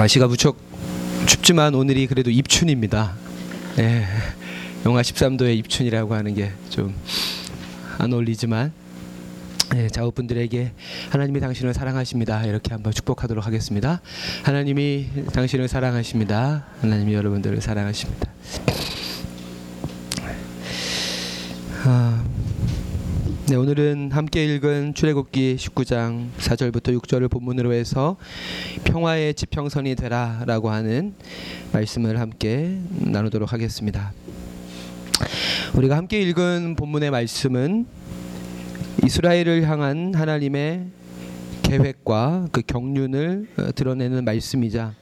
날씨가 무척 춥지만 오늘이 그래도 입춘입니다. 예, 영하 13도의 입춘이라고 하는 게 좀 안 어울리지만 예, 자우분들에게 하나님이 당신을 사랑하십니다. 이렇게 한번 축복하도록 하겠습니다. 하나님이 당신을 사랑하십니다. 하나님이 여러분들을 사랑하십니다. 네, 오늘은 함께 읽은 출애굽기 19장 4절부터 6절을 본문으로 해서 평화의 지평선이 되라라고 하는 말씀을 함께 나누도록 하겠습니다. 우리가 함께 읽은 본문의 말씀은 이스라엘을 향한 하나님의 계획과 그 경륜을 어, 드러내는 말씀이자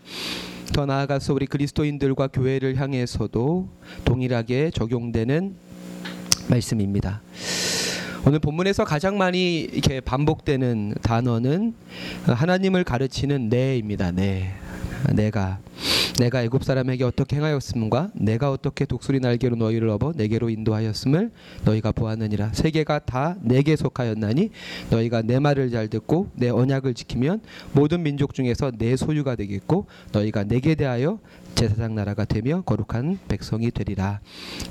더 나아가서 우리 그리스도인들과 교회를 향해서도 동일하게 적용되는 말씀입니다. 오늘 본문에서 가장 많이 이렇게 반복되는 단어는 하나님을 가르치는 내입니다. 내. 내가 내가 애굽 사람에게 어떻게 행하였음과 내가 어떻게 독수리 날개로 너희를 업어 내게로 인도하였음을 너희가 보았느니라 세계가 다 내게 속하였나니 너희가 내 말을 잘 듣고 내 언약을 지키면 모든 민족 중에서 내 소유가 되겠고 너희가 내게 대하여 제사장 나라가 되며 거룩한 백성이 되리라.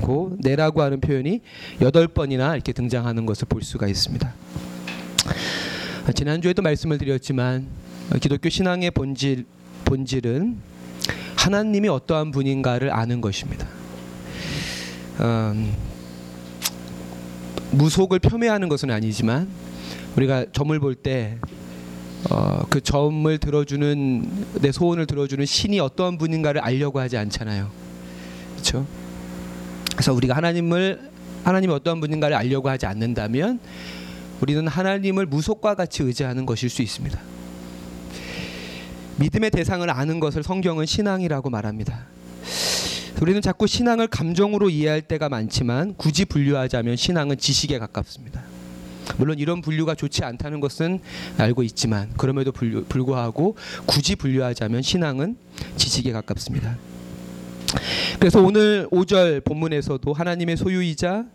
고 내라고 하는 표현이 여덟 번이나 이렇게 등장하는 것을 볼 수가 있습니다. 지난주에도 말씀을 드렸지만 기독교 신앙의 본질 본질은 하나님이 어떠한 분인가를 아는 것입니다. 음, 무속을 폄훼하는 것은 아니지만 우리가 점을 볼때 어, 그 점을 들어주는 내 소원을 들어주는 신이 어떠한 분인가를 알려고 하지 않잖아요. 그렇죠? 그래서 우리가 하나님을 하나님이 어떠한 분인가를 알려고 하지 않는다면 우리는 하나님을 무속과 같이 의지하는 것일 수 있습니다. 믿음의 대상을 아는 것을 성경은 신앙이라고 말합니다. 우리는 자꾸 신앙을 감정으로 이해할 때가 많지만 굳이 분류하자면 신앙은 지식에 가깝습니다. 물론 이런 분류가 좋지 않다는 것은 알고 있지만 그럼에도 불구하고 굳이 분류하자면 신앙은 지식에 가깝습니다. 그래서 오늘 5절 본문에서도 하나님의 소유이자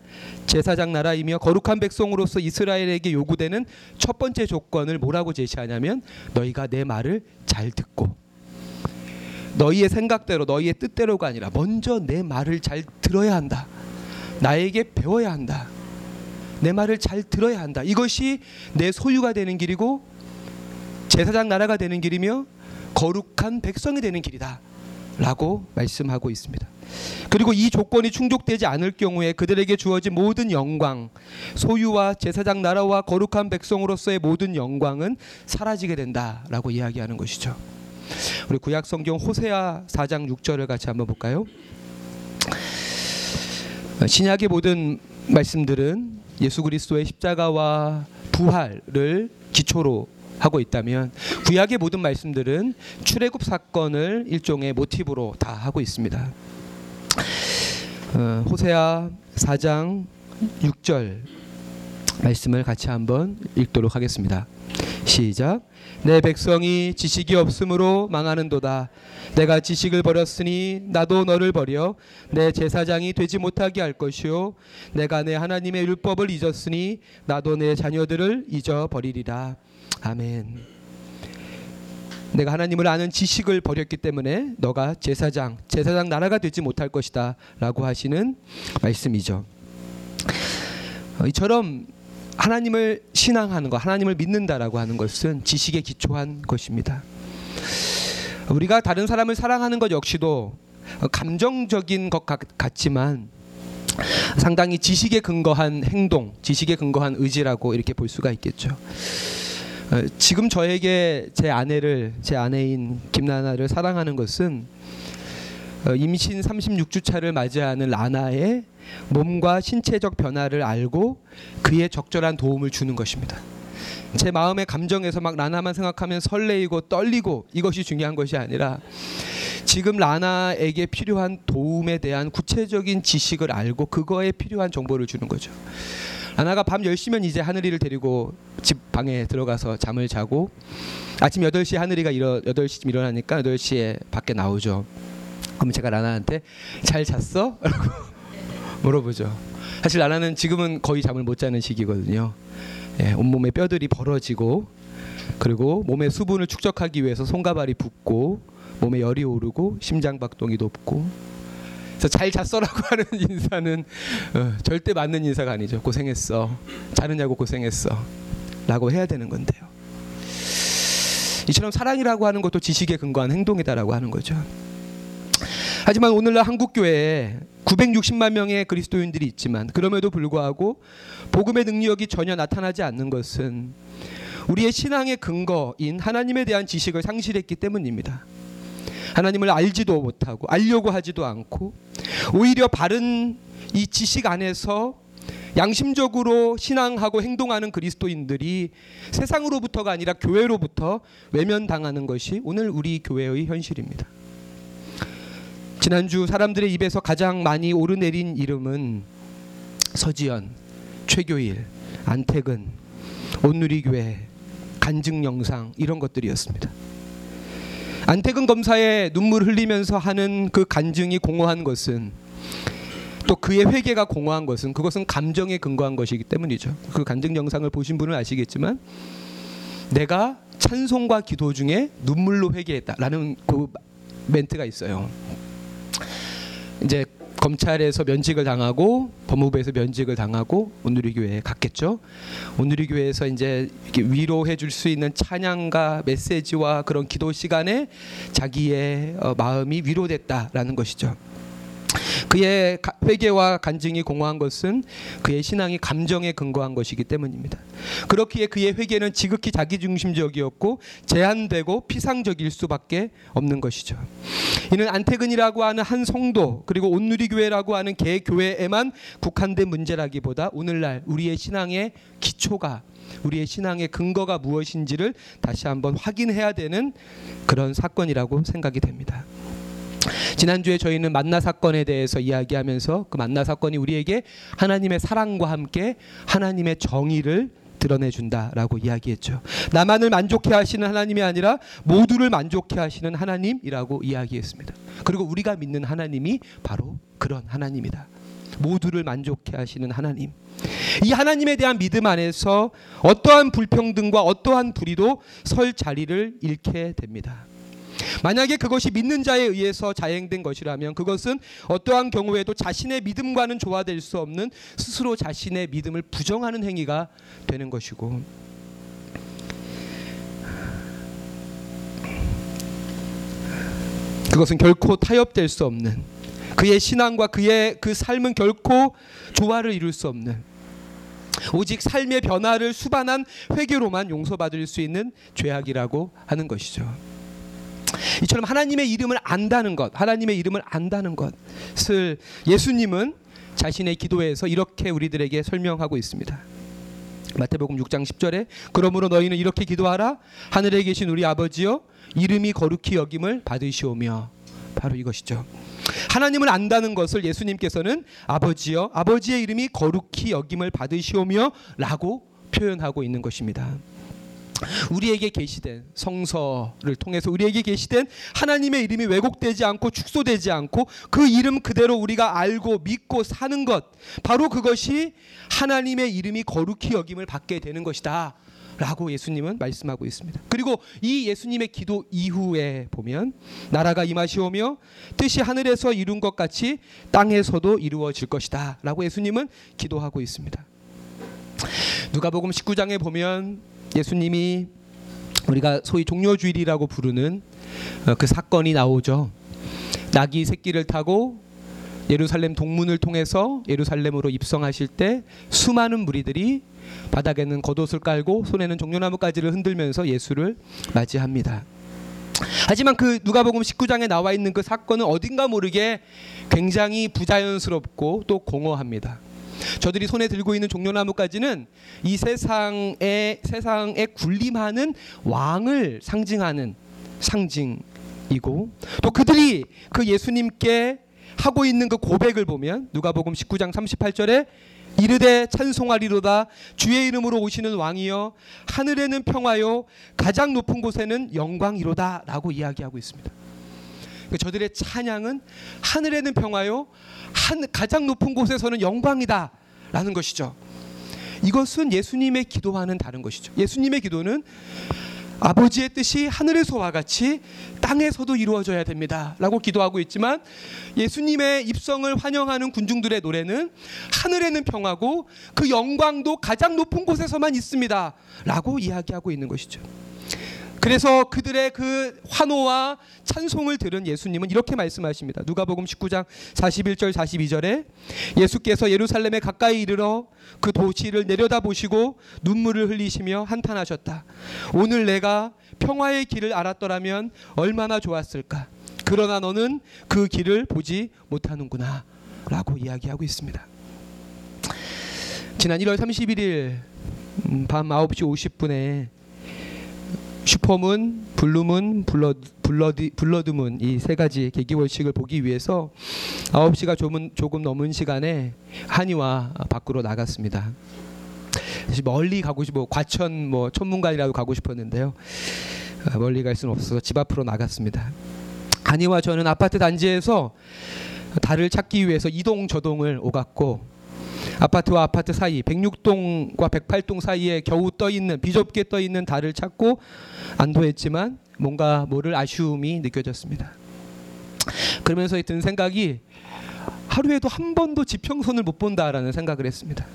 제사장 나라이며 거룩한 백성으로서 이스라엘에게 요구되는 첫 번째 조건을 뭐라고 제시하냐면 너희가 내 말을 잘 듣고 너희의 생각대로 너희의 뜻대로가 아니라 먼저 내 말을 잘 들어야 한다. 나에게 배워야 한다. 내 말을 잘 들어야 한다. 이것이 내 소유가 되는 길이고 제사장 나라가 되는 길이며 거룩한 백성이 되는 길이다. 라고 말씀하고 있습니다. 그리고 이 조건이 충족되지 않을 경우에 그들에게 주어진 모든 영광, 소유와 제사장 나라와 거룩한 백성으로서의 모든 영광은 사라지게 된다라고 이야기하는 것이죠. 우리 구약 성경 호세아 4장 6절을 같이 한번 볼까요? 신약의 모든 말씀들은 예수 그리스도의 십자가와 부활을 기초로 하고 있다면 구약의 모든 말씀들은 출애굽 사건을 일종의 모티브로 다 하고 있습니다. 어, 호세아 4장 6절 말씀을 같이 한번 읽도록 하겠습니다. 시작. 내 백성이 지식이 없으므로 망하는도다. 내가 지식을 버렸으니 나도 너를 버려 내 제사장이 되지 못하게 할 것이요 내가 내 하나님의 율법을 잊었으니 나도 내 자녀들을 잊어 버리리라. 아멘. 내가 하나님을 아는 지식을 버렸기 때문에 너가 제사장, 제사장 나라가 되지 못할 것이다 라고 하시는 말씀이죠. 어, 이처럼 하나님을 신앙하는 것, 하나님을 믿는다라고 하는 것은 지식에 기초한 것입니다. 우리가 다른 사람을 사랑하는 것 역시도 감정적인 것 같지만 상당히 지식에 근거한 행동, 지식에 근거한 의지라고 이렇게 볼 수가 있겠죠. 어, 지금 저에게 제 아내를 제 아내인 김나나를 사랑하는 것은 어, 임신 36주차를 맞이하는 라나의 몸과 신체적 변화를 알고 그에 적절한 도움을 주는 것입니다. 제 마음의 감정에서 막 라나만 생각하면 설레이고 떨리고 이것이 중요한 것이 아니라 지금 라나에게 필요한 도움에 대한 구체적인 지식을 알고 그거에 필요한 정보를 주는 거죠. 라나가 밤 10시면 이제 하늘이를 데리고 집 방에 들어가서 잠을 자고 아침 8시에 하늘이가 일어 8시쯤 일어나니까 8시에 밖에 나오죠. 그럼 제가 라나한테 잘 잤어? 라고 물어보죠. 사실 라나는 지금은 거의 잠을 못 자는 시기거든요. 예, 온몸에 뼈들이 벌어지고 그리고 몸의 수분을 축적하기 위해서 손가발이 붓고 몸에 열이 오르고 심장 박동이 높고 그래서 잘 잤어라고 하는 인사는 어, 절대 맞는 인사가 아니죠. 고생했어. 자느냐고 고생했어. 라고 해야 되는 건데요. 이처럼 사랑이라고 하는 것도 지식에 근거한 행동이다라고 하는 거죠. 하지만 오늘날 한국 교회에 960만 명의 그리스도인들이 있지만 그럼에도 불구하고 복음의 능력이 전혀 나타나지 않는 것은 우리의 신앙의 근거인 하나님에 대한 지식을 상실했기 때문입니다. 하나님을 알지도 못하고 알려고 하지도 않고 오히려 바른 이 지식 안에서 양심적으로 신앙하고 행동하는 그리스도인들이 세상으로부터가 아니라 교회로부터 외면당하는 것이 오늘 우리 교회의 현실입니다. 지난주 사람들의 입에서 가장 많이 오르내린 이름은 서지연, 최교일, 안택은, 온누리교회, 간증 영상 이런 것들이었습니다. 안택은 검사의 눈물 흘리면서 하는 그 간증이 공허한 것은 또 그의 회개가 공허한 것은 그것은 감정에 근거한 것이기 때문이죠. 그 간증 영상을 보신 분은 아시겠지만 내가 찬송과 기도 중에 눈물로 회개했다라는 그 멘트가 있어요. 이제 검찰에서 면직을 당하고 법무부에서 면직을 당하고 온누리 교회에 갔겠죠. 온누리 교회에서 이제 위로해 줄 수 있는 찬양과 메시지와 그런 기도 시간에 자기의 어, 마음이 위로됐다라는 것이죠. 그의 회개와 간증이 공허한 것은 그의 신앙이 감정에 근거한 것이기 때문입니다. 그렇기에 그의 회개는 지극히 자기중심적이었고 제한되고 피상적일 수밖에 없는 것이죠. 이는 안태근이라고 하는 한 성도 그리고 온누리교회라고 하는 개교회에만 국한된 문제라기보다 오늘날 우리의 신앙의 기초가 우리의 신앙의 근거가 무엇인지를 다시 한번 확인해야 되는 그런 사건이라고 생각이 됩니다. 지난주에 저희는 만나 사건에 대해서 이야기하면서 그 만나 사건이 우리에게 하나님의 사랑과 함께 하나님의 정의를 드러내 준다라고 이야기했죠. 나만을 만족해 하시는 하나님이 아니라 모두를 만족해 하시는 하나님이라고 이야기했습니다. 그리고 우리가 믿는 하나님이 바로 그런 하나님이다. 모두를 만족해 하시는 하나님. 이 하나님에 대한 믿음 안에서 어떠한 불평등과 어떠한 불의도 설 자리를 잃게 됩니다. 만약에 그것이 믿는 자에 의해서 자행된 것이라면 그것은 어떠한 경우에도 자신의 믿음과는 조화될 수 없는 스스로 자신의 믿음을 부정하는 행위가 되는 것이고 그것은 결코 타협될 수 없는 그의 신앙과 그의 그 삶은 결코 조화를 이룰 수 없는 오직 삶의 변화를 수반한 회개로만 용서받을 수 있는 죄악이라고 하는 것이죠. 이처럼 하나님의 이름을 안다는 것, 하나님의 이름을 안다는 것을 예수님은 자신의 기도에서 이렇게 우리들에게 설명하고 있습니다. 마태복음 6장 10절에 그러므로 너희는 이렇게 기도하라 하늘에 계신 우리 아버지여 이름이 거룩히 여김을 받으시오며 바로 이것이죠. 하나님을 안다는 것을 예수님께서는 아버지여 아버지의 이름이 거룩히 여김을 받으시오며라고 표현하고 있는 것입니다. 우리에게 계시된 성서를 통해서 우리에게 계시된 하나님의 이름이 왜곡되지 않고 축소되지 않고 그 이름 그대로 우리가 알고 믿고 사는 것 바로 그것이 하나님의 이름이 거룩히 여김을 받게 되는 것이다. 라고 예수님은 말씀하고 있습니다. 그리고 이 예수님의 기도 이후에 보면 나라가 임하시오며 뜻이 하늘에서 이룬 것 같이 땅에서도 이루어질 것이다. 라고 예수님은 기도하고 있습니다. 누가복음 19장에 보면 예수님이 우리가 소위 종려주일이라고 부르는 어, 그 사건이 나오죠. 낙이 새끼를 타고 예루살렘 동문을 통해서 예루살렘으로 입성하실 때 수많은 무리들이 바닥에는 겉옷을 깔고 손에는 종려나무 가지를 흔들면서 예수를 맞이합니다. 하지만 그 누가복음 19장에 나와 있는 그 사건은 어딘가 모르게 굉장히 부자연스럽고 또 공허합니다. 저들이 손에 들고 있는 종려나무까지는 이 세상에 세상에 군림하는 왕을 상징하는 상징이고 또 그들이 그 예수님께 하고 있는 그 고백을 보면 누가복음 19장 38절에 이르되 찬송하리로다 주의 이름으로 오시는 왕이여 하늘에는 평화요 가장 높은 곳에는 영광이로다라고 이야기하고 있습니다. 그러니까 저들의 찬양은 하늘에는 평화요 한 가장 높은 곳에서는 영광이다 라는 것이죠. 이것은 예수님의 기도와는 다른 것이죠. 예수님의 기도는 아버지의 뜻이 하늘에서와 같이 땅에서도 이루어져야 됩니다. 라고 기도하고 있지만 예수님의 입성을 환영하는 군중들의 노래는 하늘에는 평하고 그 영광도 가장 높은 곳에서만 있습니다. 라고 이야기하고 있는 것이죠. 그래서 그들의 그 환호와 찬송을 들은 예수님은 이렇게 말씀하십니다. 누가복음 19장 41절 42절에 예수께서 예루살렘에 가까이 이르러 그 도시를 내려다보시고 눈물을 흘리시며 한탄하셨다. 오늘 내가 평화의 길을 알았더라면 얼마나 좋았을까. 그러나 너는 그 길을 보지 못하는구나. 라고 이야기하고 있습니다. 지난 1월 31일 음, 밤 9시 50분에 supermoon, blue moon, blood, blood, blood moon 이 세 가지 개기월식을 보기 위해서 9시가 조금, 조금 넘은 시간에 한의와 밖으로 나갔습니다. 멀리 가고 싶어 과천 뭐 천문관이라도 가고 싶었는데요. 아, 멀리 갈 수는 없어서 집 앞으로 나갔습니다. 한의와 저는 아파트 단지에서 달을 찾기 위해서 이동 저동을 오갔고 아파트와 아파트 사이 106동과 108동 사이에 겨우 떠 있는 비좁게 떠 있는 달을 찾고 안도했지만 뭔가 모를 아쉬움이 느껴졌습니다. 그러면서 든 생각이 하루에도 한 번도 지평선을 못 본다라는 생각을 했습니다.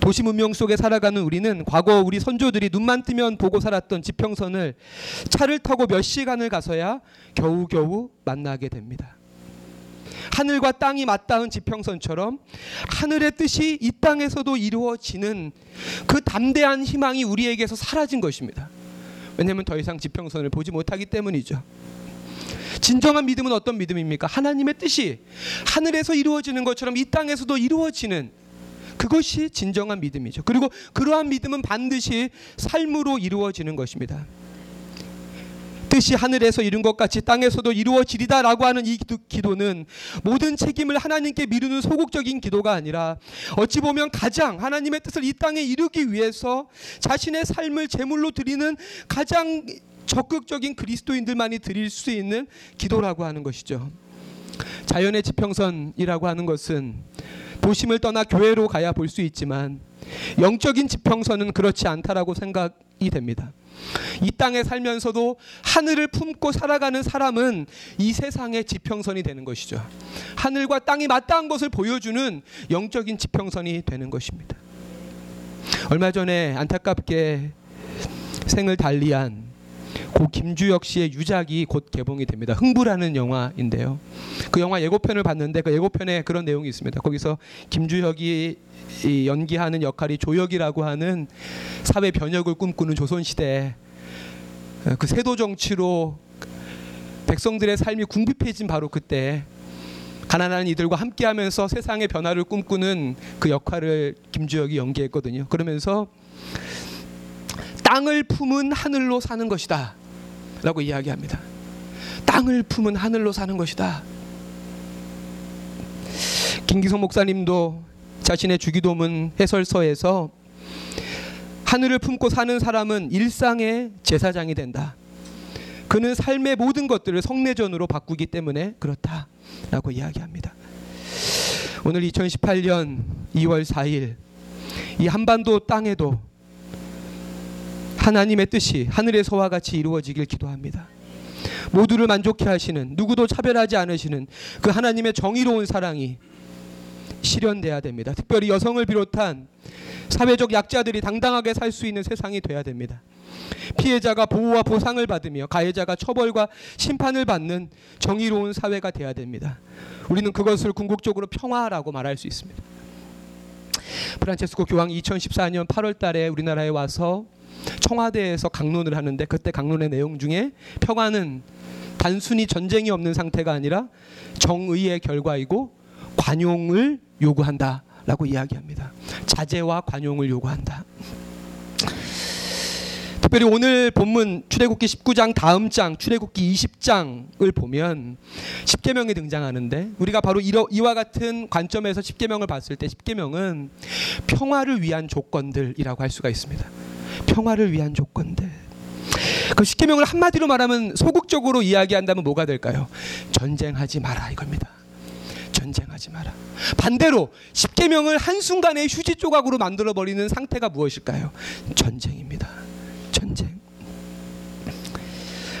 도시 문명 속에 살아가는 우리는 과거 우리 선조들이 눈만 뜨면 보고 살았던 지평선을 차를 타고 몇 시간을 가서야 겨우겨우 만나게 됩니다. 하늘과 땅이 맞닿은 지평선처럼 하늘의 뜻이 이 땅에서도 이루어지는 그 담대한 희망이 우리에게서 사라진 것입니다. 왜냐하면 더 이상 지평선을 보지 못하기 때문이죠. 진정한 믿음은 어떤 믿음입니까? 하나님의 뜻이 하늘에서 이루어지는 것처럼 이 땅에서도 이루어지는 그것이 진정한 믿음이죠. 그리고 그러한 믿음은 반드시 삶으로 이루어지는 것입니다. 뜻이 하늘에서 이룬 것 같이 땅에서도 이루어지리다라고 하는 이 기도, 는 모든 책임을 하나님께 미루는 소극적인 기도가 아니라 어찌 보면 가장 하나님의 뜻을 이 땅에 이루기 위해서 자신의 삶을 제물로 드리는 가장 적극적인 그리스도인들만이 드릴 수 있는 기도라고 하는 것이죠. 자연의 지평선이라고 하는 것은 도심을 떠나 교회로 가야 볼 수 있지만 영적인 지평선은 그렇지 않다라고 생각이 됩니다. 이 땅에 살면서도 하늘을 품고 살아가는 사람은 이 세상의 지평선이 되는 것이죠. 하늘과 땅이 맞닿은 것을 보여주는 영적인 지평선이 되는 것입니다. 얼마 전에 안타깝게 생을 달리한 고 김주혁 씨의 유작이 곧 개봉이 됩니다. 흥부라는 영화인데요. 그 영화 예고편을 봤는데 그 예고편에 그런 내용이 있습니다. 거기서 김주혁이 연기하는 역할이 조혁이라고 하는 사회 변혁을 꿈꾸는 조선 시대 그 세도 정치로 백성들의 삶이 궁핍해진 바로 그때 가난한 이들과 함께하면서 세상의 변화를 꿈꾸는 그 역할을 김주혁이 연기했거든요. 그러면서 땅을 품은 하늘로 사는 것이다. 라고 이야기합니다. 땅을 품은 하늘로 사는 것이다. 김기성 목사님도 자신의 주기도문 해설서에서 하늘을 품고 사는 사람은 일상의 제사장이 된다. 그는 삶의 모든 것들을 성내전으로 바꾸기 때문에 그렇다라고 이야기합니다. 오늘 2018년 2월 4일 이 한반도 땅에도 하나님의 뜻이 하늘에서와 같이 이루어지길 기도합니다. 모두를 만족해 하시는 누구도 차별하지 않으시는 그 하나님의 정의로운 사랑이 실현돼야 됩니다. 특별히 여성을 비롯한 사회적 약자들이 당당하게 살 수 있는 세상이 돼야 됩니다. 피해자가 보호와 보상을 받으며 가해자가 처벌과 심판을 받는 정의로운 사회가 돼야 됩니다. 우리는 그것을 궁극적으로 평화라고 말할 수 있습니다. 프란체스코 교황이 2014년 8월 달에 우리나라에 와서 청와대에서 강론을 하는데 그때 강론의 내용 중에 평화는 단순히 전쟁이 없는 상태가 아니라 정의의 결과이고 관용을 요구한다라고 이야기합니다. 자제와 관용을 요구한다. 특별히 오늘 본문 출애굽기 19장 다음 장 출애굽기 20장을 보면 십계명이 등장하는데 우리가 바로 이와 같은 관점에서 십계명을 봤을 때 십계명은 평화를 위한 조건들이라고 할 수가 있습니다. 평화를 위한 조건들. 그 십계명을 한마디로 말하면 소극적으로 이야기한다면 뭐가 될까요? 전쟁하지 마라 이겁니다. 전쟁하지 마라. 반대로 십계명을 한순간에 휴지 조각으로 만들어 버리는 상태가 무엇일까요? 전쟁입니다. 전쟁.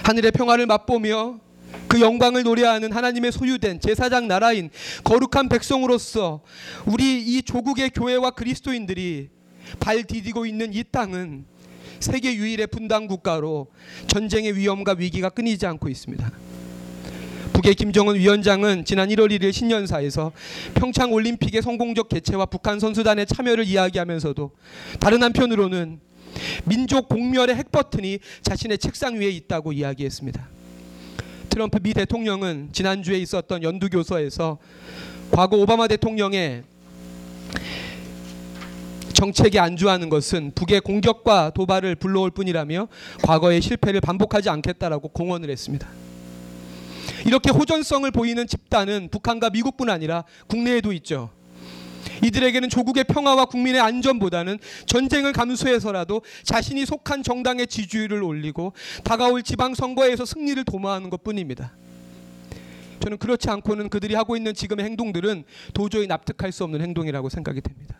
하늘의 평화를 맛보며 그 영광을 노래하는 하나님의 소유된 제사장 나라인 거룩한 백성으로서 우리 이 조국의 교회와 그리스도인들이 발 디디고 있는 이 땅은 세계 유일의 분단 국가로 전쟁의 위험과 위기가 끊이지 않고 있습니다. 북의 김정은 위원장은 지난 1월 1일 신년사에서 평창 올림픽의 성공적 개최와 북한 선수단의 참여를 이야기하면서도 다른 한편으로는 민족 공멸의 핵버튼이 자신의 책상 위에 있다고 이야기했습니다. 트럼프 미 대통령은 지난주에 있었던 연두 교서에서 과거 오바마 대통령의 정책에 안주하는 것은 북의 공격과 도발을 불러올 뿐이라며 과거의 실패를 반복하지 않겠다라고 공언을 했습니다. 이렇게 호전성을 보이는 집단은 북한과 미국뿐 아니라 국내에도 있죠. 이들에게는 조국의 평화와 국민의 안전보다는 전쟁을 감수해서라도 자신이 속한 정당의 지지율을 올리고 다가올 지방 선거에서 승리를 도모하는 것 뿐입니다. 저는 그렇지 않고는 그들이 하고 있는 지금의 행동들은 도저히 납득할 수 없는 행동이라고 생각이 됩니다.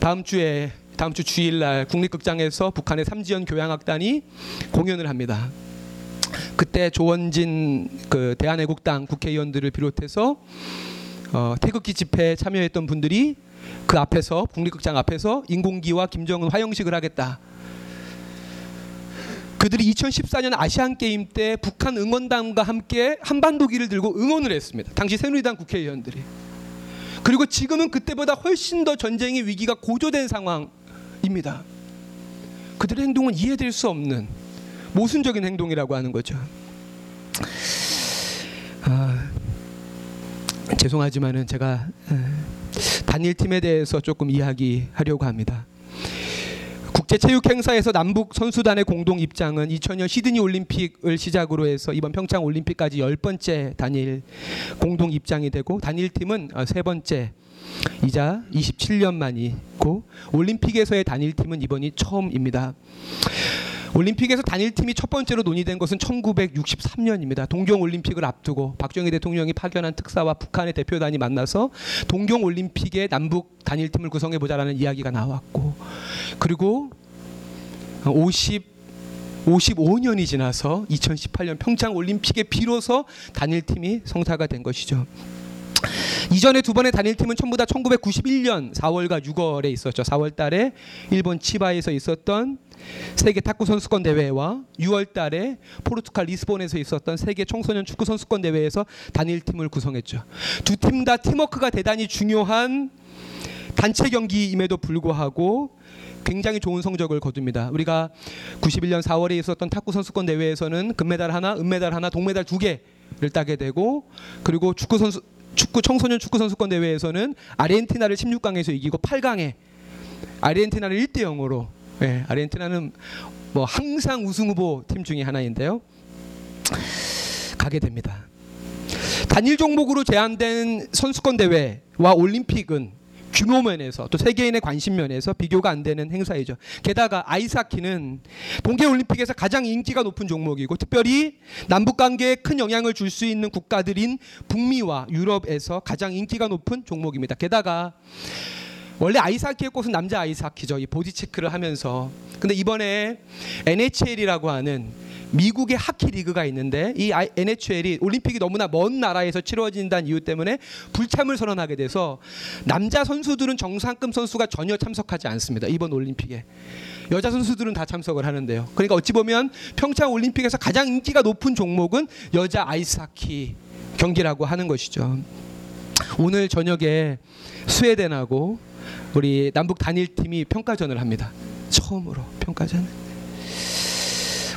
다음 주에 다음 주 주일 날 국립극장에서 북한의 삼지연 교향악단이 공연을 합니다. 그때 조원진 그 대한애국당 국회의원들을 비롯해서 어, 태극기 집회에 참여했던 분들이 그 앞에서 국립극장 앞에서 인공기와 김정은 화영식을 하겠다. 그들이 2014년 아시안 게임 때 북한 응원단과 함께 한반도기를 들고 응원을 했습니다. 당시 새누리당 국회의원들이. 그리고 지금은 그때보다 훨씬 더 전쟁의 위기가 고조된 상황입니다. 그들의 행동은 이해될 수 없는 모순적인 행동이라고 하는 거죠. 아, 죄송하지만은 제가 단일 팀에 대해서 조금 이야기하려고 합니다. 국제체육행사에서 남북 선수단의 공동 입장은 2000년 시드니 올림픽을 시작으로 해서 이번 평창 올림픽까지 열 번째 단일 공동 입장이 되고 단일팀은 어, 세 번째 이자 27년 만이고 올림픽에서의 단일팀은 이번이 처음입니다. 올림픽에서 단일팀이 첫 번째로 논의된 것은 1963년입니다. 동경 올림픽을 앞두고 박정희 대통령이 파견한 특사와 북한의 대표단이 만나서 동경 올림픽의 남북 단일팀을 구성해 보자라는 이야기가 나왔고 그리고 50 55년이 지나서 2018년 평창 올림픽에 비로소 단일 팀이 성사가 된 것이죠. 이전에 두 번의 단일 팀은 전부 다 1991년 4월과 6월에 있었죠. 4월 달에 일본 치바에서 있었던 세계 탁구 선수권 대회와 6월 달에 포르투갈 리스본에서 있었던 세계 청소년 축구 선수권 대회에서 단일 팀을 구성했죠. 두 팀 다 팀워크가 대단히 중요한 단체 경기임에도 불구하고 굉장히 좋은 성적을 거둡니다. 우리가 91년 4월에 있었던 탁구 선수권 대회에서는 금메달 하나, 은메달 하나, 동메달 두 개를 따게 되고 그리고 축구 선수 축구 청소년 축구 선수권 대회에서는 아르헨티나를 16강에서 이기고 8강에 아르헨티나를 1대 0으로 예, 아르헨티나는 뭐 항상 우승 후보 팀 중에 하나인데요. 가게 됩니다. 단일 종목으로 제한된 선수권 대회와 올림픽은 규모 면에서 또 세계인의 관심 면에서 비교가 안 되는 행사이죠. 게다가 아이스하키는 동계 올림픽에서 가장 인기가 높은 종목이고 특별히 남북 관계에 큰 영향을 줄 수 있는 국가들인 북미와 유럽에서 가장 인기가 높은 종목입니다. 게다가 원래 아이스하키의 꽃은 남자 아이스하키죠. 이 보디 체크를 하면서 근데 이번에 NHL이라고 하는 미국의 하키 리그가 있는데 이 NHL이 올림픽이 너무나 먼 나라에서 치러진다는 이유 때문에 불참을 선언하게 돼서 남자 선수들은 정상급 선수가 전혀 참석하지 않습니다. 이번 올림픽에. 여자 선수들은 다 참석을 하는데요. 그러니까 어찌 보면 평창 올림픽에서 가장 인기가 높은 종목은 여자 아이스하키 경기라고 하는 것이죠. 오늘 저녁에 스웨덴하고 우리 남북 단일팀이 평가전을 합니다. 처음으로 평가전.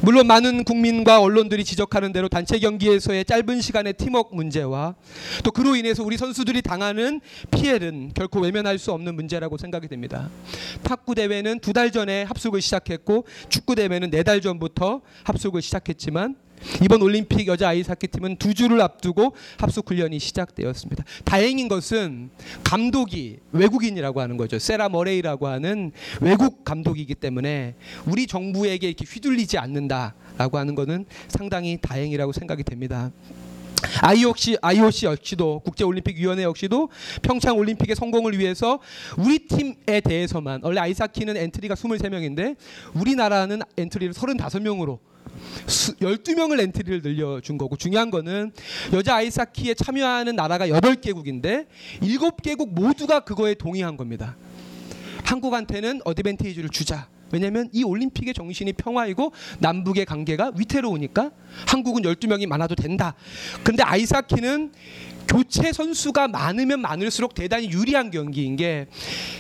물론 많은 국민과 언론들이 지적하는 대로 단체 경기에서의 짧은 시간의 팀워크 문제와 또 그로 인해서 우리 선수들이 당하는 피해는 결코 외면할 수 없는 문제라고 생각이 됩니다. 탁구 대회는 두 달 전에 합숙을 시작했고 축구 대회는 네 달 전부터 합숙을 시작했지만 이번 올림픽 여자 아이스하키 팀은 두 주를 앞두고 합숙 훈련이 시작되었습니다. 다행인 것은 감독이 외국인이라고 하는 거죠. 세라 머레이라고 하는 외국 감독이기 때문에 우리 정부에게 이렇게 휘둘리지 않는다라고 하는 것은 상당히 다행이라고 생각이 됩니다. IOC, IOC 역시도 국제올림픽위원회 역시도 평창 올림픽의 성공을 위해서 우리 팀에 대해서만 원래 아이스하키는 엔트리가 23명인데 우리나라는 엔트리를 35명으로 12명을 엔트리를 늘려준 거고 중요한 거는 여자 아이스하키에 참여하는 나라가 8개국인데 7개국 모두가 그거에 동의한 겁니다. 한국한테는 advantage를 주자. 왜냐하면 이 올림픽의 정신이 평화이고 남북의 관계가 위태로우니까 한국은 12명이 많아도 된다. 그런데 아이스하키는 교체 선수가 많으면 많을수록 대단히 유리한 경기인 게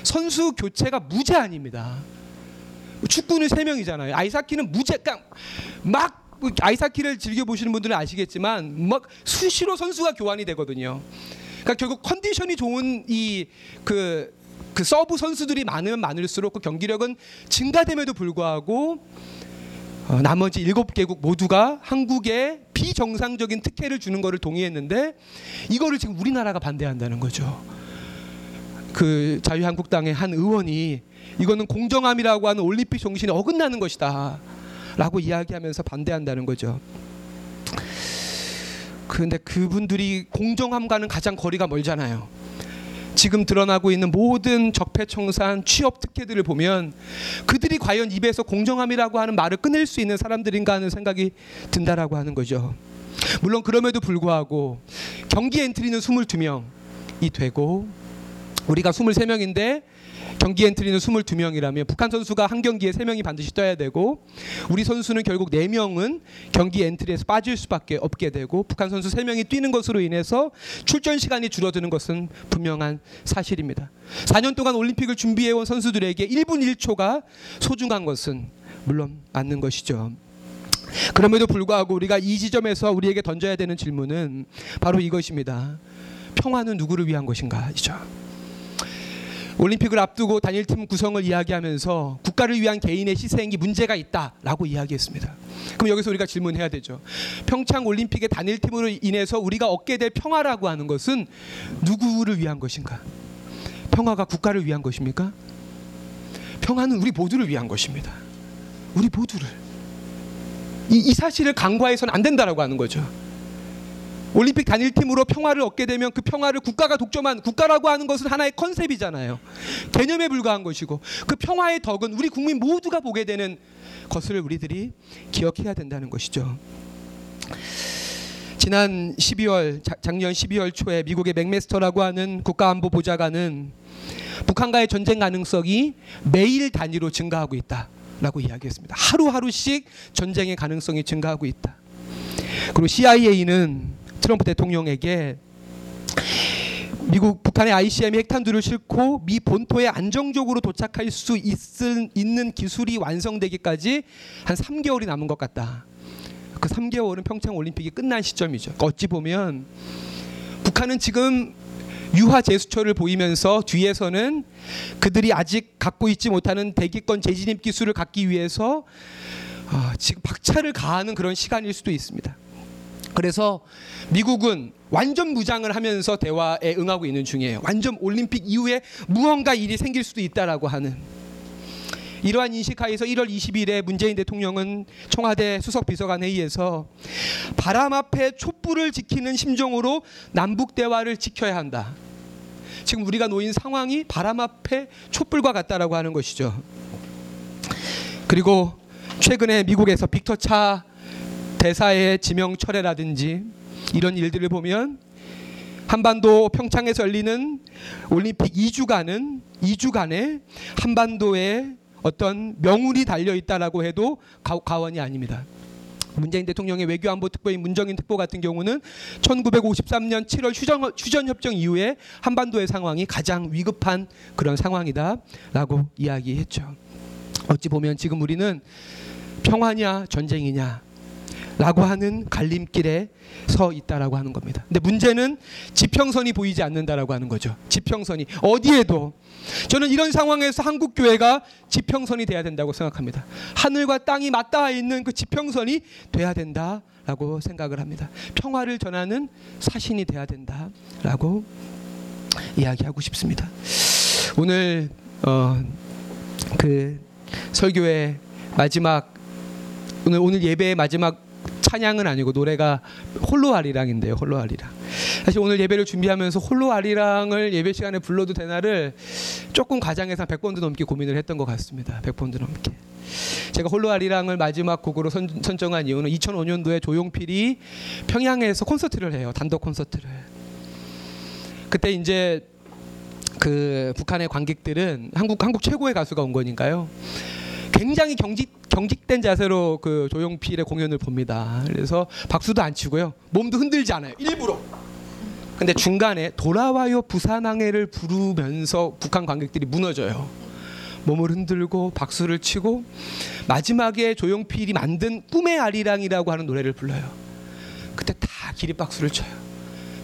선수 교체가 무제한입니다. 축구는 3명이잖아요. 아이스하키는 무제한 그러니까 막 아이스하키를 즐겨 보시는 분들은 아시겠지만 막 수시로 선수가 교환이 되거든요. 그러니까 결국 컨디션이 좋은 이 그 그 서브 선수들이 많으면 많을수록 그 경기력은 증가됨에도 불구하고 어, 나머지 일곱 개국 모두가 한국에 비정상적인 특혜를 주는 것을 동의했는데 이거를 지금 우리나라가 반대한다는 거죠. 그 자유한국당의 한 의원이 이거는 공정함이라고 하는 올림픽 정신에 어긋나는 것이다. 라고 이야기하면서 반대한다는 거죠. 그런데 그분들이 공정함과는 가장 거리가 멀잖아요. 지금 드러나고 있는 모든 적폐청산 취업 특혜들을 보면 그들이 과연 입에서 공정함이라고 하는 말을 꺼낼 수 있는 사람들인가 하는 생각이 든다라고 하는 거죠. 물론 그럼에도 불구하고 경기 엔트리는 22명이 되고 우리가 23명인데 경기 엔트리는 22명이라면 북한 선수가 한 경기에 3명이 반드시 떠야 되고 우리 선수는 결국 4명은 경기 엔트리에서 빠질 수밖에 없게 되고 북한 선수 3명이 뛰는 것으로 인해서 출전 시간이 줄어드는 것은 분명한 사실입니다. 4년 동안 올림픽을 준비해 온 선수들에게 1분 1초가 소중한 것은 물론 맞는 것이죠. 그럼에도 불구하고 우리가 이 지점에서 우리에게 던져야 되는 질문은 바로 이것입니다. 평화는 누구를 위한 것인가이죠. 올림픽을 앞두고 단일팀 구성을 이야기하면서 국가를 위한 개인의 희생이 문제가 있다라고 이야기했습니다. 그럼 여기서 우리가 질문해야 되죠. 평창 올림픽의 단일팀으로 인해서 우리가 얻게 될 평화라고 하는 것은 누구를 위한 것인가? 평화가 국가를 위한 것입니까? 평화는 우리 모두를 위한 것입니다. 우리 모두를. 이, 이 사실을 간과해서는 안 된다라고 하는 거죠. 올림픽 단일팀으로 평화를 얻게 되면 그 평화를 국가가 독점한 국가라고 하는 것은 하나의 컨셉이잖아요. 개념에 불과한 것이고 그 평화의 덕은 우리 국민 모두가 보게 되는 것을 우리들이 기억해야 된다는 것이죠. 지난 12월 작년 12월 초에 미국의 맥메스터라고 하는 국가안보보좌관은 북한과의 전쟁 가능성이 매일 단위로 증가하고 있다라고 이야기했습니다. 하루하루씩 전쟁의 가능성이 증가하고 있다. 그리고 CIA는 트럼프 대통령에게 미국 북한의 ICBM 핵탄두를 싣고 미 본토에 안정적으로 도착할 수 있을, 있는 기술이 완성되기까지 한 3개월이 남은 것 같다. 그 3개월은 평창 올림픽이 끝난 시점이죠. 어찌 보면 북한은 지금 유화 제스처를 보이면서 뒤에서는 그들이 아직 갖고 있지 못하는 대기권 재진입 기술을 갖기 위해서 어, 지금 박차를 가하는 그런 시간일 수도 있습니다. 그래서 미국은 완전 무장을 하면서 대화에 응하고 있는 중이에요. 완전 올림픽 이후에 무언가 일이 생길 수도 있다라고 하는 이러한 인식 하에서 1월 20일에 문재인 대통령은 청와대 수석 비서관 회의에서 바람 앞에 촛불을 지키는 심정으로 남북 대화를 지켜야 한다. 지금 우리가 놓인 상황이 바람 앞에 촛불과 같다라고 하는 것이죠. 그리고 최근에 미국에서 빅터 차 대사의 지명 철회라든지 이런 일들을 보면 한반도 평창에서 열리는 올림픽 2주간은 2주간에 한반도에 어떤 명운이 달려 있다라고 해도 가 원이 아닙니다. 문재인 대통령의 외교안보 특보인 문정인 특보 같은 경우는 1953년 7월 휴전, 휴전 협정 이후에 한반도의 상황이 가장 위급한 그런 상황이다라고 이야기했죠. 어찌 보면 지금 우리는 평화냐 전쟁이냐 라고 하는 갈림길에 서 있다라고 하는 겁니다. 근데 문제는 지평선이 보이지 않는다라고 하는 거죠. 지평선이 어디에도 저는 이런 상황에서 한국 교회가 지평선이 돼야 된다고 생각합니다. 하늘과 땅이 맞닿아 있는 그 지평선이 돼야 된다라고 생각을 합니다. 평화를 전하는 사신이 돼야 된다라고 이야기하고 싶습니다. 오늘 어, 그 설교의 마지막 오늘 오늘 예배의 마지막 찬양은 아니고 노래가 홀로 아리랑인데요. 홀로 아리랑. 사실 오늘 예배를 준비하면서 홀로 아리랑을 예배 시간에 불러도 되나를 조금 과장해서 100번도 넘게 고민을 했던 것 같습니다. 100번도 넘게. 제가 홀로 아리랑을 마지막 곡으로 선, 선정한 이유는 2005년도에 조용필이 평양에서 콘서트를 해요. 단독 콘서트를. 그때 이제 그 북한의 관객들은 한국 한국 최고의 가수가 온 거니까요. 굉장히 경직 경직된 자세로 그 조용필의 공연을 봅니다. 그래서 박수도 안 치고요. 몸도 흔들지 않아요. 일부러. 근데 중간에 돌아와요 부산항해를 부르면서 북한 관객들이 무너져요. 몸을 흔들고 박수를 치고 마지막에 조용필이 만든 꿈의 아리랑이라고 하는 노래를 불러요. 그때 다 기립박수를 쳐요.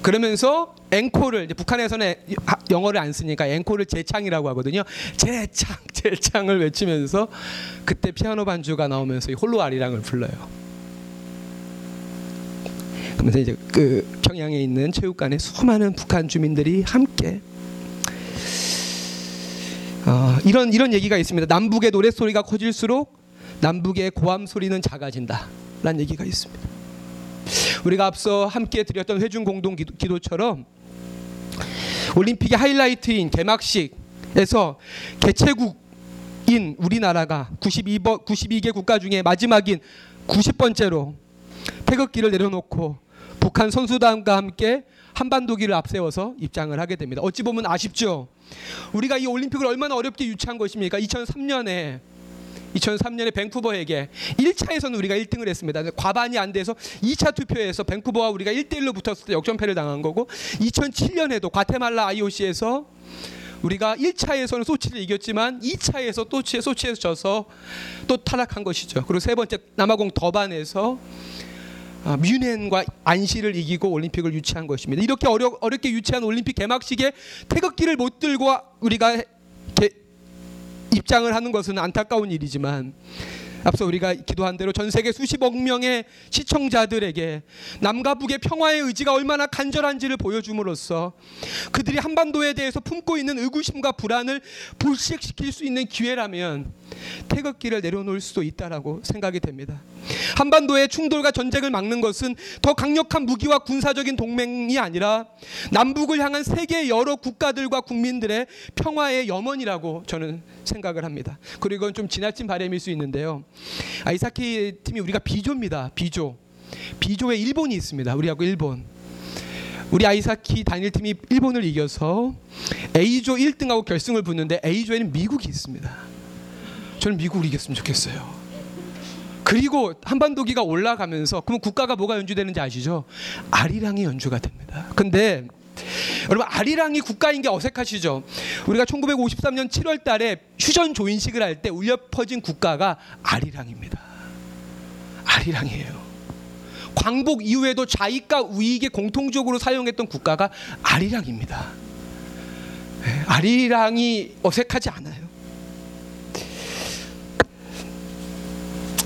그러면서 앵콜을 북한에서는 하- 영어를 안 쓰니까 앵콜을 재창이라고 하거든요. 재창 재창을 외치면서 그때 피아노 반주가 나오면서 이 홀로 아리랑을 불러요. 그러면서 이제 그 평양에 있는 체육관에 수많은 북한 주민들이 함께 어, 이런 이런 얘기가 있습니다. 남북의 노래 소리가 커질수록 남북의 고함 소리는 작아진다라는 얘기가 있습니다. 우리가 앞서 함께 드렸던 회중 공동 기도, 기도처럼 올림픽의 하이라이트인 개막식에서 개최국인 우리나라가 92번 92개 국가 중에 마지막인 90번째로 태극기를 내려놓고 북한 선수단과 함께 한반도기를 앞세워서 입장을 하게 됩니다. 어찌 보면 아쉽죠. 우리가 이 올림픽을 얼마나 어렵게 유치한 것입니까? 2003년에 2003년에 밴쿠버에게 1차에서는 우리가 1등을 했습니다. 과반이 안 돼서 2차 투표에서 밴쿠버와 우리가 1대1로 붙었을 때 역전패를 당한 거고 2007년에도 과테말라 IOC에서 우리가 1차에서는 소치를 이겼지만 2차에서 또 치- 소치에서 져서 또 타락한 것이죠. 그리고 세 번째 남아공 더반에서 아, 뮌헨과 안시를 이기고 올림픽을 유치한 것입니다. 이렇게 어려, 어렵게 유치한 올림픽 개막식에 태극기를 못 들고 우리가 개- 입장을 하는 것은 안타까운 일이지만 앞서 우리가 기도한 대로 전 세계 수십억 명의 시청자들에게 남과 북의 평화의 의지가 얼마나 간절한지를 보여줌으로써 그들이 한반도에 대해서 품고 있는 의구심과 불안을 불식시킬 수 있는 기회라면 태극기를 내려놓을 수도 있다라고 생각이 됩니다. 한반도의 충돌과 전쟁을 막는 것은 더 강력한 무기와 군사적인 동맹이 아니라 남북을 향한 세계 여러 국가들과 국민들의 평화의 염원이라고 저는 생각을 합니다. 그리고 이건 좀 지나친 바람일 수 있는데요. 아이사키 팀이 우리가 비조입니다. 비조. 비조에 일본이 있습니다. 우리하고 일본. 우리 아이사키 단일 팀이 일본을 이겨서 A조 1등하고 결승을 붙는데 A조에는 미국이 있습니다. 저는 미국을 이겼으면 좋겠어요. 그리고 한반도기가 올라가면서 그러면 국가가 뭐가 연주되는지 아시죠? 아리랑이 연주가 됩니다. 근데 여러분 아리랑이 국가인 게 어색하시죠? 우리가 1953년 7월 달에 휴전 조인식을 할 때 울려 퍼진 국가가 아리랑입니다. 아리랑이에요. 광복 이후에도 좌익과 우익에 공통적으로 사용했던 국가가 아리랑입니다. 네, 아리랑이 어색하지 않아요.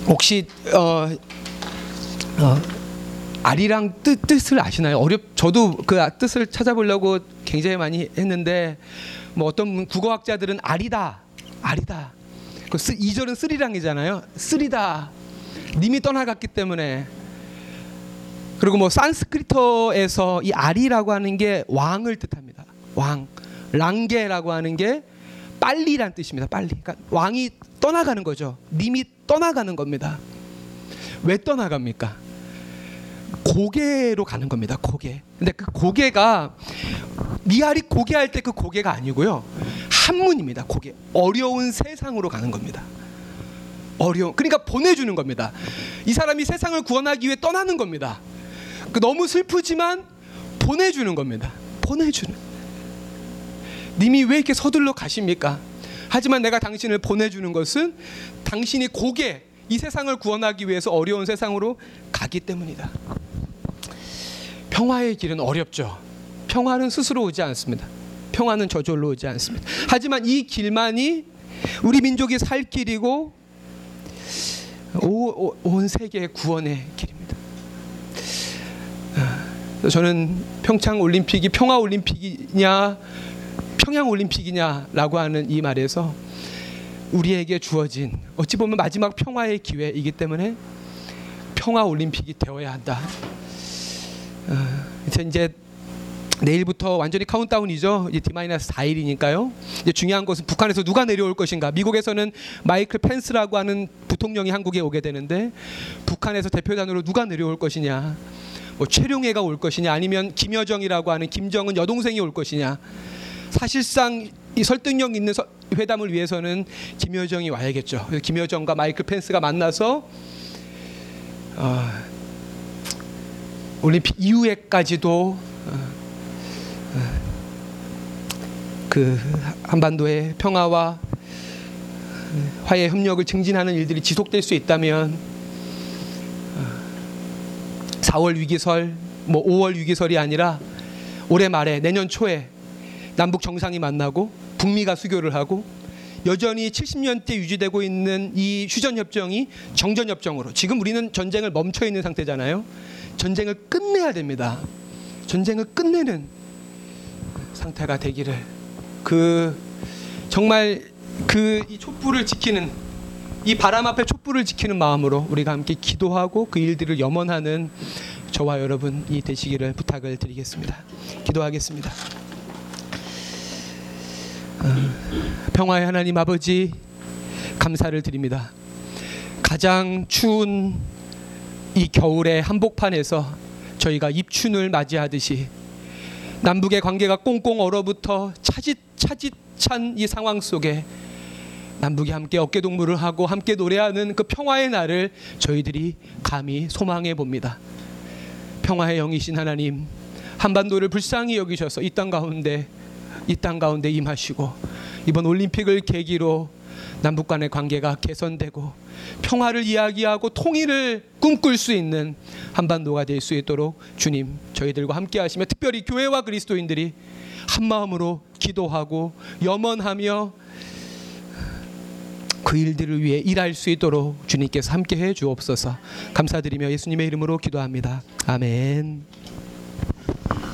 혹시 어, 어, 아리랑 뜻, 뜻을 아시나요? 어렵 저도 그 뜻을 찾아보려고 굉장히 많이 했는데 뭐 어떤 분- 국어학자들은 아리다 아리다. 그 쓰, 2절은 쓰리랑이잖아요. 쓰리다. 님이 떠나갔기 때문에. 그리고 뭐 산스크리터에서 이 아리라고 하는 게 왕을 뜻합니다. 왕. 랑게라고 하는 게 빨리란 뜻입니다 빨리. 그러니까 왕이 떠나가는 거죠 님이 떠나가는 겁니다 왜 떠나갑니까? 고개로 가는 겁니다. 고개. 근데 그 고개가 미아리 고개할 때 그 고개가 아니고요. 한문입니다. 고개. 어려운 세상으로 가는 겁니다. 어려운. 그러니까 보내주는 겁니다. 이 사람이 세상을 구원하기 위해 떠나는 겁니다. 그 너무 슬프지만 보내주는 겁니다. 보내주는. 님이 왜 이렇게 서둘러 가십니까? 하지만 내가 당신을 보내주는 것은 당신이 고개 이 세상을 구원하기 위해서 어려운 세상으로 가기 때문이다. 평화의 길은 어렵죠. 평화는 스스로 오지 않습니다. 평화는 저절로 오지 않습니다. 하지만 이 길만이 우리 민족이 살 길이고 오, 오, 온 세계의 구원의 길입니다. 아, 저는 평창 올림픽이 평화 올림픽이냐 평양 올림픽이냐라고 하는 이 말에서 우리에게 주어진 어찌 보면 마지막 평화의 기회이기 때문에 평화 올림픽이 되어야 한다. 어, 이제 내일부터 완전히 카운트다운이죠. 이제 D-4일이니까요. 이제 중요한 것은 북한에서 누가 내려올 것인가. 미국에서는 마이클 펜스라고 하는 부통령이 한국에 오게 되는데 북한에서 대표단으로 누가 내려올 것이냐. 뭐 최룡해가 올 것이냐 아니면 김여정이라고 하는 김정은 여동생이 올 것이냐. 사실상 이 설득력 있는 서- 회담을 위해서는 김여정이 와야겠죠. 김여정과 마이클 펜스가 만나서 어, 올림픽 이후에까지도 어, 그 한반도의 평화와 화해 협력을 증진하는 일들이 지속될 수 있다면 4월 위기설, 뭐 5월 위기설이 아니라 올해 말에 내년 초에 남북 정상이 만나고 북미가 수교를 하고 여전히 70년대 유지되고 있는 이 휴전 협정이 정전 협정으로 지금 우리는 전쟁을 멈춰 있는 상태잖아요. 전쟁을 끝내야 됩니다. 전쟁을 끝내는 상태가 되기를 그 정말 그 이 촛불을 지키는 이 바람 앞에 촛불을 지키는 마음으로 우리가 함께 기도하고 그 일들을 염원하는 저와 여러분이 되시기를 부탁을 드리겠습니다. 기도하겠습니다. 어, 평화의 하나님 아버지 감사를 드립니다. 가장 추운 이 겨울의 한복판에서 저희가 입춘을 맞이하듯이 남북의 관계가 꽁꽁 얼어붙어 차짓 차짓찬 이 상황 속에 남북이 함께 어깨 동무를 하고 함께 노래하는 그 평화의 날을 저희들이 감히 소망해 봅니다. 평화의 영이신 하나님 한반도를 불쌍히 여기셔서 이 땅 가운데 이 땅 가운데 임하시고 이번 올림픽을 계기로 남북 간의 관계가 개선되고 평화를 이야기하고 통일을 꿈꿀 수 있는 한반도가 될 수 있도록 주님 저희들과 함께 하시며 특별히 교회와 그리스도인들이 한 마음으로 기도하고 염원하며 그 일들을 위해 일할 수 있도록 주님께서 함께 해 주옵소서. 감사드리며 예수님의 이름으로 기도합니다. 아멘.